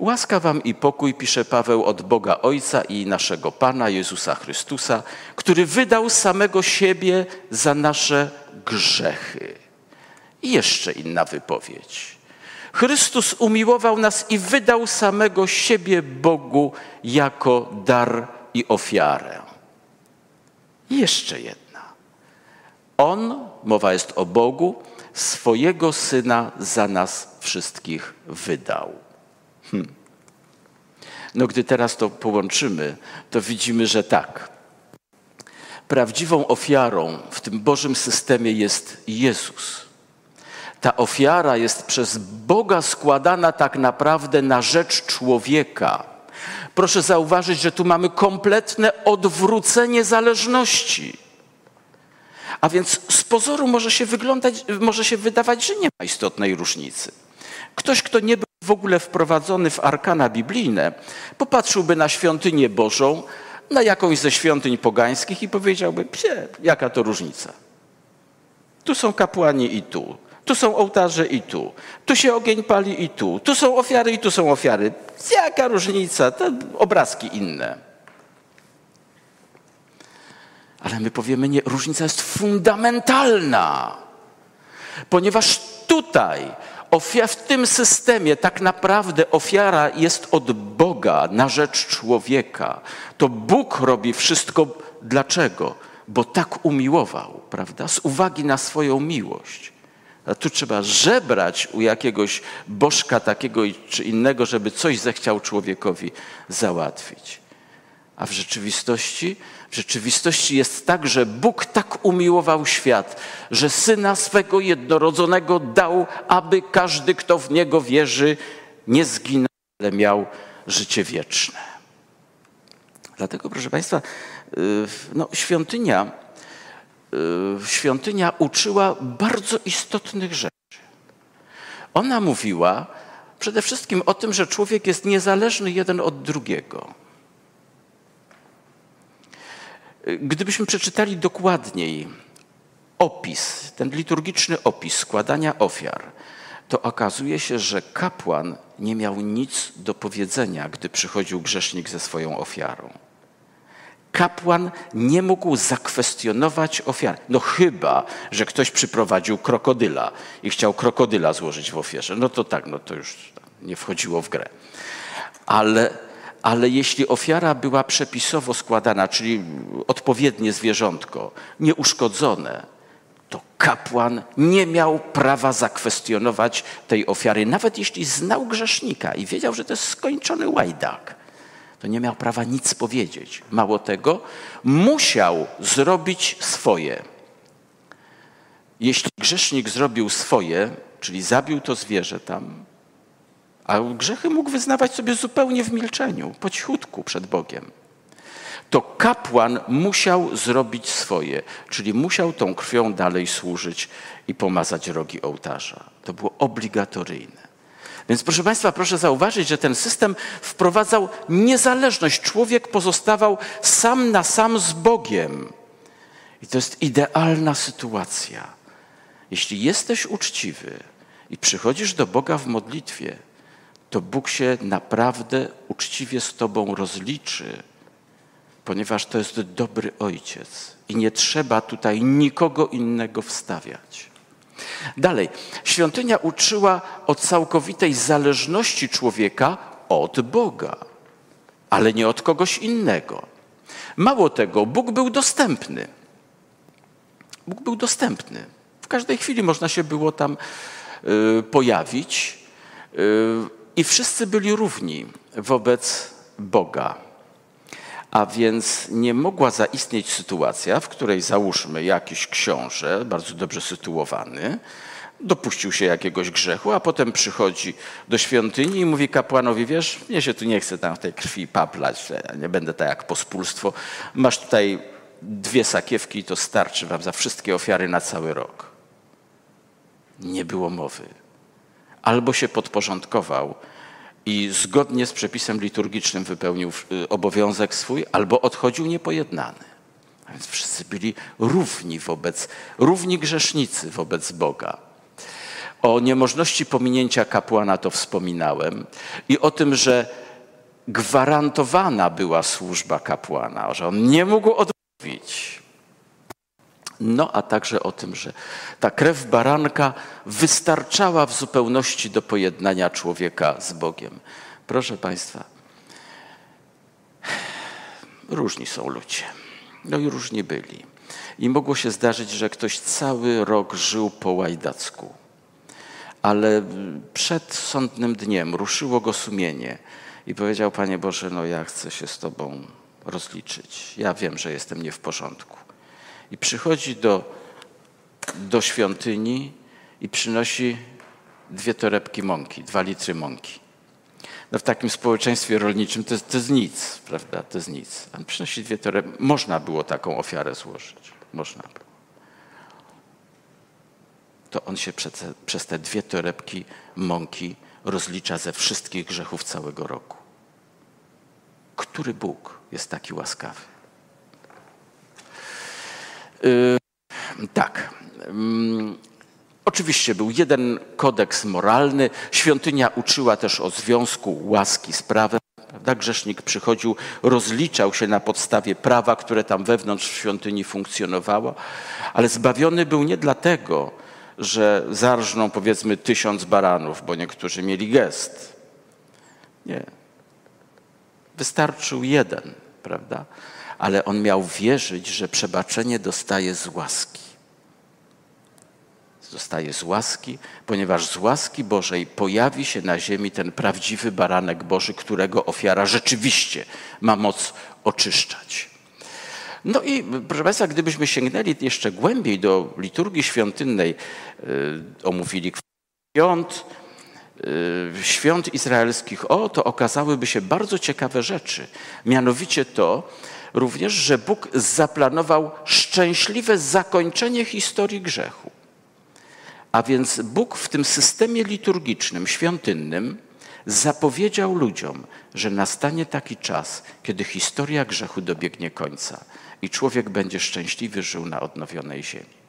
Łaska wam i pokój, pisze Paweł, od Boga Ojca i naszego Pana Jezusa Chrystusa, który wydał samego siebie za nasze grzechy. I jeszcze inna wypowiedź. Chrystus umiłował nas i wydał samego siebie Bogu jako dar i ofiarę. I jeszcze jedna. On, mowa jest o Bogu, swojego syna za nas wszystkich wydał. Hm. No, gdy teraz to połączymy, to widzimy, że tak. Prawdziwą ofiarą w tym Bożym systemie jest Jezus. Ta ofiara jest przez Boga składana tak naprawdę na rzecz człowieka. Proszę zauważyć, że tu mamy kompletne odwrócenie zależności. A więc z pozoru może się, może się wydawać, że nie ma istotnej różnicy. Ktoś, kto nie był w ogóle wprowadzony w arkana biblijne, popatrzyłby na świątynię Bożą, na jakąś ze świątyń pogańskich i powiedziałby, psie, jaka to różnica. Tu są kapłani i tu. Tu są ołtarze i tu. Tu się ogień pali i tu. Tu są ofiary i tu są ofiary. Jaka różnica? To obrazki inne. Ale my powiemy, nie, różnica jest fundamentalna. Ponieważ tutaj w tym systemie tak naprawdę ofiara jest od Boga na rzecz człowieka. To Bóg robi wszystko. Dlaczego? Bo tak umiłował, prawda? Z uwagi na swoją miłość. A tu trzeba żebrać u jakiegoś bożka takiego czy innego, żeby coś zechciał człowiekowi załatwić. A w rzeczywistości, w rzeczywistości jest tak, że Bóg tak umiłował świat, że syna swego jednorodzonego dał, aby każdy, kto w niego wierzy, nie zginął, ale miał życie wieczne. Dlatego, proszę Państwa, y, no, świątynia Y, świątynia uczyła bardzo istotnych rzeczy. Ona mówiła przede wszystkim o tym, że człowiek jest niezależny jeden od drugiego. Gdybyśmy przeczytali dokładniej opis, ten liturgiczny opis składania ofiar, to okazuje się, że kapłan nie miał nic do powiedzenia, gdy przychodził grzesznik ze swoją ofiarą kapłan nie mógł zakwestionować ofiary. No chyba, że ktoś przyprowadził krokodyla i chciał krokodyla złożyć w ofierze. No to tak, no to już nie wchodziło w grę. Ale, ale jeśli ofiara była przepisowo składana, czyli odpowiednie zwierzątko, nieuszkodzone, to kapłan nie miał prawa zakwestionować tej ofiary, nawet jeśli znał grzesznika i wiedział, że to jest skończony łajdak to nie miał prawa nic powiedzieć. Mało tego, musiał zrobić swoje. Jeśli grzesznik zrobił swoje, czyli zabił to zwierzę tam, a grzechy mógł wyznawać sobie zupełnie w milczeniu, po cichutku przed Bogiem, to kapłan musiał zrobić swoje, czyli musiał tą krwią dalej służyć i pomazać rogi ołtarza. To było obligatoryjne. Więc proszę Państwa, proszę zauważyć, że ten system wprowadzał niezależność. Człowiek pozostawał sam na sam z Bogiem. I to jest idealna sytuacja. Jeśli jesteś uczciwy i przychodzisz do Boga w modlitwie, to Bóg się naprawdę uczciwie z Tobą rozliczy, ponieważ to jest dobry ojciec i nie trzeba tutaj nikogo innego wstawiać. Dalej, świątynia uczyła o całkowitej zależności człowieka od Boga, ale nie od kogoś innego. Mało tego, Bóg był dostępny. Bóg był dostępny. W każdej chwili można się było tam y, pojawić y, i wszyscy byli równi wobec Boga. A więc nie mogła zaistnieć sytuacja, w której załóżmy jakiś książę, bardzo dobrze sytuowany, dopuścił się jakiegoś grzechu, a potem przychodzi do świątyni i mówi kapłanowi, wiesz, mnie się tu nie chce tam w tej krwi paplać, nie będę tak jak pospólstwo. Masz tutaj dwie sakiewki to starczy wam za wszystkie ofiary na cały rok. Nie było mowy. Albo się podporządkował i zgodnie z przepisem liturgicznym wypełnił y, obowiązek swój, albo odchodził niepojednany. A więc wszyscy byli równi wobec, równi grzesznicy wobec Boga. O niemożności pominięcia kapłana to wspominałem i o tym, że gwarantowana była służba kapłana, że on nie mógł odmówić. No a także o tym, że ta krew baranka wystarczała w zupełności do pojednania człowieka z Bogiem. Proszę Państwa, różni są ludzie. No i różni byli. I mogło się zdarzyć, że ktoś cały rok żył po łajdacku. Ale przed sądnym dniem ruszyło go sumienie i powiedział: Panie Boże, no ja chcę się z Tobą rozliczyć. Ja wiem, że jestem nie w porządku. I przychodzi do, do świątyni i przynosi dwie torebki mąki, dwa litry mąki. No w takim społeczeństwie rolniczym to, to jest nic, prawda? To jest nic. On przynosi dwie torebki. Można było taką ofiarę złożyć. Można było. To on się przez, przez te dwie torebki mąki rozlicza ze wszystkich grzechów całego roku. Który Bóg jest taki łaskawy? Yy, tak. Yy, oczywiście był jeden kodeks moralny. Świątynia uczyła też o związku łaski z prawem. Prawda? Grzesznik przychodził, rozliczał się na podstawie prawa, które tam wewnątrz w świątyni funkcjonowało, ale zbawiony był nie dlatego, że zarżną powiedzmy tysiąc baranów, bo niektórzy mieli gest. Nie. Wystarczył jeden, prawda? Ale on miał wierzyć, że przebaczenie dostaje z łaski. Zostaje z łaski, ponieważ z łaski Bożej pojawi się na ziemi ten prawdziwy baranek Boży, którego ofiara rzeczywiście ma moc oczyszczać. No i proszę Państwa, gdybyśmy sięgnęli jeszcze głębiej do liturgii świątynnej, yy, omówili świąt, yy, świąt izraelskich, o, to okazałyby się bardzo ciekawe rzeczy. Mianowicie to również, że Bóg zaplanował szczęśliwe zakończenie historii grzechu. A więc Bóg w tym systemie liturgicznym, świątynnym, zapowiedział ludziom, że nastanie taki czas, kiedy historia grzechu dobiegnie końca i człowiek będzie szczęśliwy żył na odnowionej ziemi.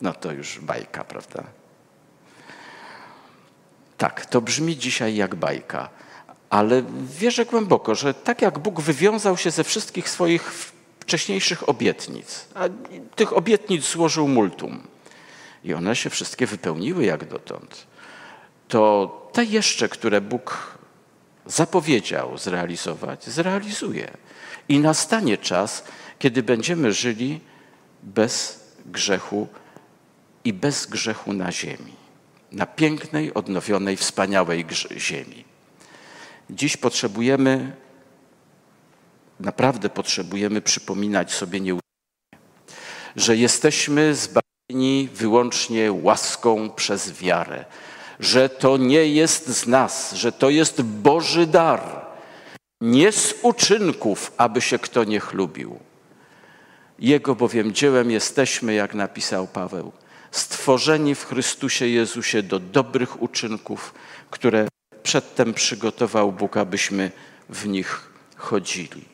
No to już bajka, prawda? Tak, to brzmi dzisiaj jak bajka, ale wierzę głęboko, że tak jak Bóg wywiązał się ze wszystkich swoich wcześniejszych obietnic, a tych obietnic złożył multum i one się wszystkie wypełniły jak dotąd, to te jeszcze, które Bóg zapowiedział zrealizować, zrealizuje. I nastanie czas, kiedy będziemy żyli bez grzechu i bez grzechu na ziemi. Na pięknej, odnowionej, wspaniałej ziemi. Dziś potrzebujemy, naprawdę potrzebujemy przypominać sobie nieustannie, że jesteśmy zbawieni wyłącznie łaską przez wiarę, że to nie jest z nas, że to jest Boży dar, nie z uczynków, aby się kto nie chlubił. Jego bowiem dziełem jesteśmy, jak napisał Paweł, stworzeni w Chrystusie Jezusie do dobrych uczynków, które przedtem przygotował Bóg, abyśmy w nich chodzili.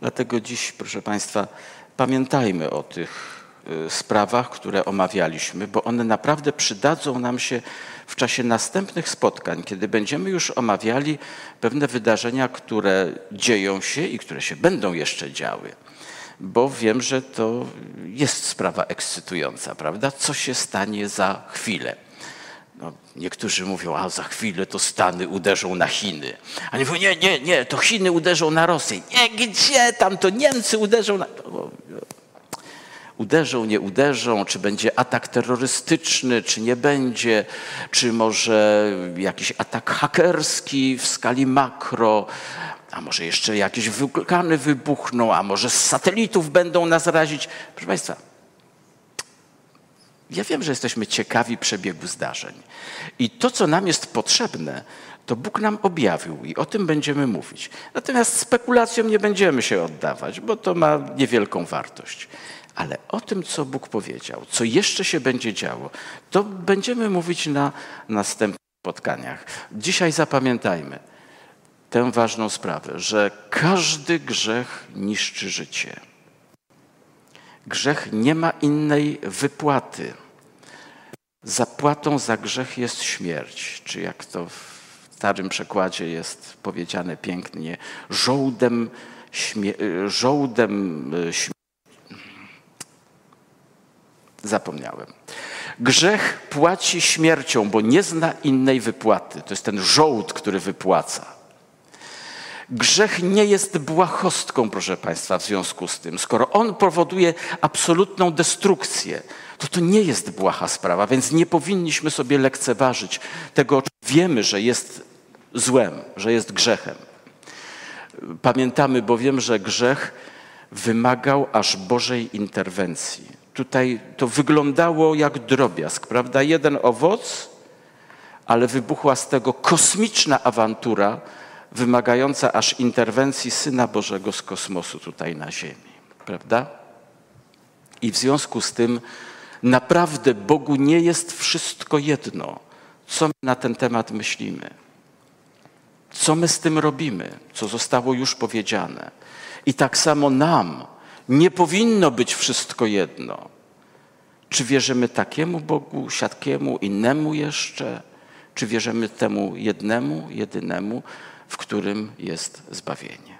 Dlatego dziś, proszę Państwa, pamiętajmy o tych y, sprawach, które omawialiśmy, bo one naprawdę przydadzą nam się w czasie następnych spotkań, kiedy będziemy już omawiali pewne wydarzenia, które dzieją się i które się będą jeszcze działy. Bo wiem, że to jest sprawa ekscytująca, prawda? Co się stanie za chwilę? No, niektórzy mówią, a za chwilę to Stany uderzą na Chiny. A nie mówią, nie, nie, nie, to Chiny uderzą na Rosję. Nie, gdzie tam to Niemcy uderzą na uderzą, nie uderzą, czy będzie atak terrorystyczny, czy nie będzie, czy może jakiś atak hakerski w skali makro, a może jeszcze jakieś wulkany wybuchną, a może z satelitów będą nas razić. Proszę Państwa, ja wiem, że jesteśmy ciekawi przebiegu zdarzeń. I to, co nam jest potrzebne, to Bóg nam objawił i o tym będziemy mówić. Natomiast spekulacjom nie będziemy się oddawać, bo to ma niewielką wartość. Ale o tym, co Bóg powiedział, co jeszcze się będzie działo, to będziemy mówić na następnych spotkaniach. Dzisiaj zapamiętajmy tę ważną sprawę, że każdy grzech niszczy życie. Grzech nie ma innej wypłaty. Zapłatą za grzech jest śmierć, czy jak to w starym przekładzie jest powiedziane pięknie, żołdem, śmie- żołdem śmierci Zapomniałem. Grzech płaci śmiercią, bo nie zna innej wypłaty. To jest ten żołd, który wypłaca. Grzech nie jest błahostką, proszę Państwa, w związku z tym. Skoro on powoduje absolutną destrukcję, to to nie jest błaha sprawa, więc nie powinniśmy sobie lekceważyć tego, wiemy, że jest złem, że jest grzechem. Pamiętamy bowiem, że grzech wymagał aż Bożej interwencji. Tutaj to wyglądało jak drobiazg, prawda? Jeden owoc, ale wybuchła z tego kosmiczna awantura, wymagająca aż interwencji Syna Bożego z kosmosu tutaj na Ziemi, prawda? I w związku z tym naprawdę Bogu nie jest wszystko jedno, co my na ten temat myślimy, co my z tym robimy, co zostało już powiedziane. I tak samo nam nie powinno być wszystko jedno. Czy wierzymy takiemu Bogu, siatkiemu, innemu jeszcze? Czy wierzymy temu jednemu, jedynemu, w którym jest zbawienie?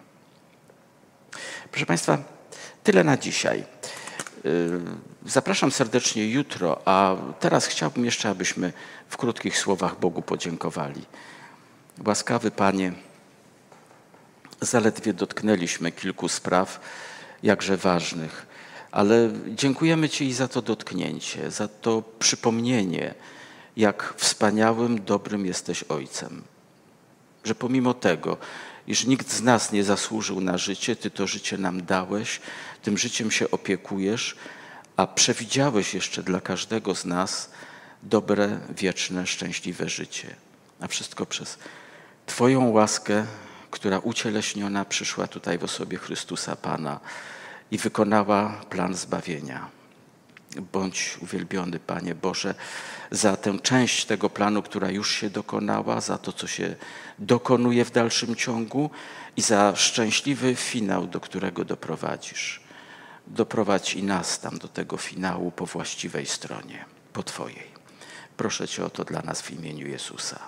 Proszę Państwa, tyle na dzisiaj. Y, zapraszam serdecznie jutro, a teraz chciałbym jeszcze, abyśmy w krótkich słowach Bogu podziękowali. Łaskawy Panie, zaledwie dotknęliśmy kilku spraw, jakże ważnych, ale dziękujemy Ci i za to dotknięcie, za to przypomnienie, jak wspaniałym, dobrym jesteś Ojcem. Że pomimo tego, iż nikt z nas nie zasłużył na życie, Ty to życie nam dałeś, tym życiem się opiekujesz, a przewidziałeś jeszcze dla każdego z nas dobre, wieczne, szczęśliwe życie. A wszystko przez Twoją łaskę, która ucieleśniona przyszła tutaj w osobie Chrystusa Pana i wykonała plan zbawienia. Bądź uwielbiony, Panie Boże, za tę część tego planu, która już się dokonała, za to, co się dokonuje w dalszym ciągu i za szczęśliwy finał, do którego doprowadzisz. Doprowadź i nas tam do tego finału po właściwej stronie, po Twojej. Proszę Cię o to dla nas w imieniu Jezusa.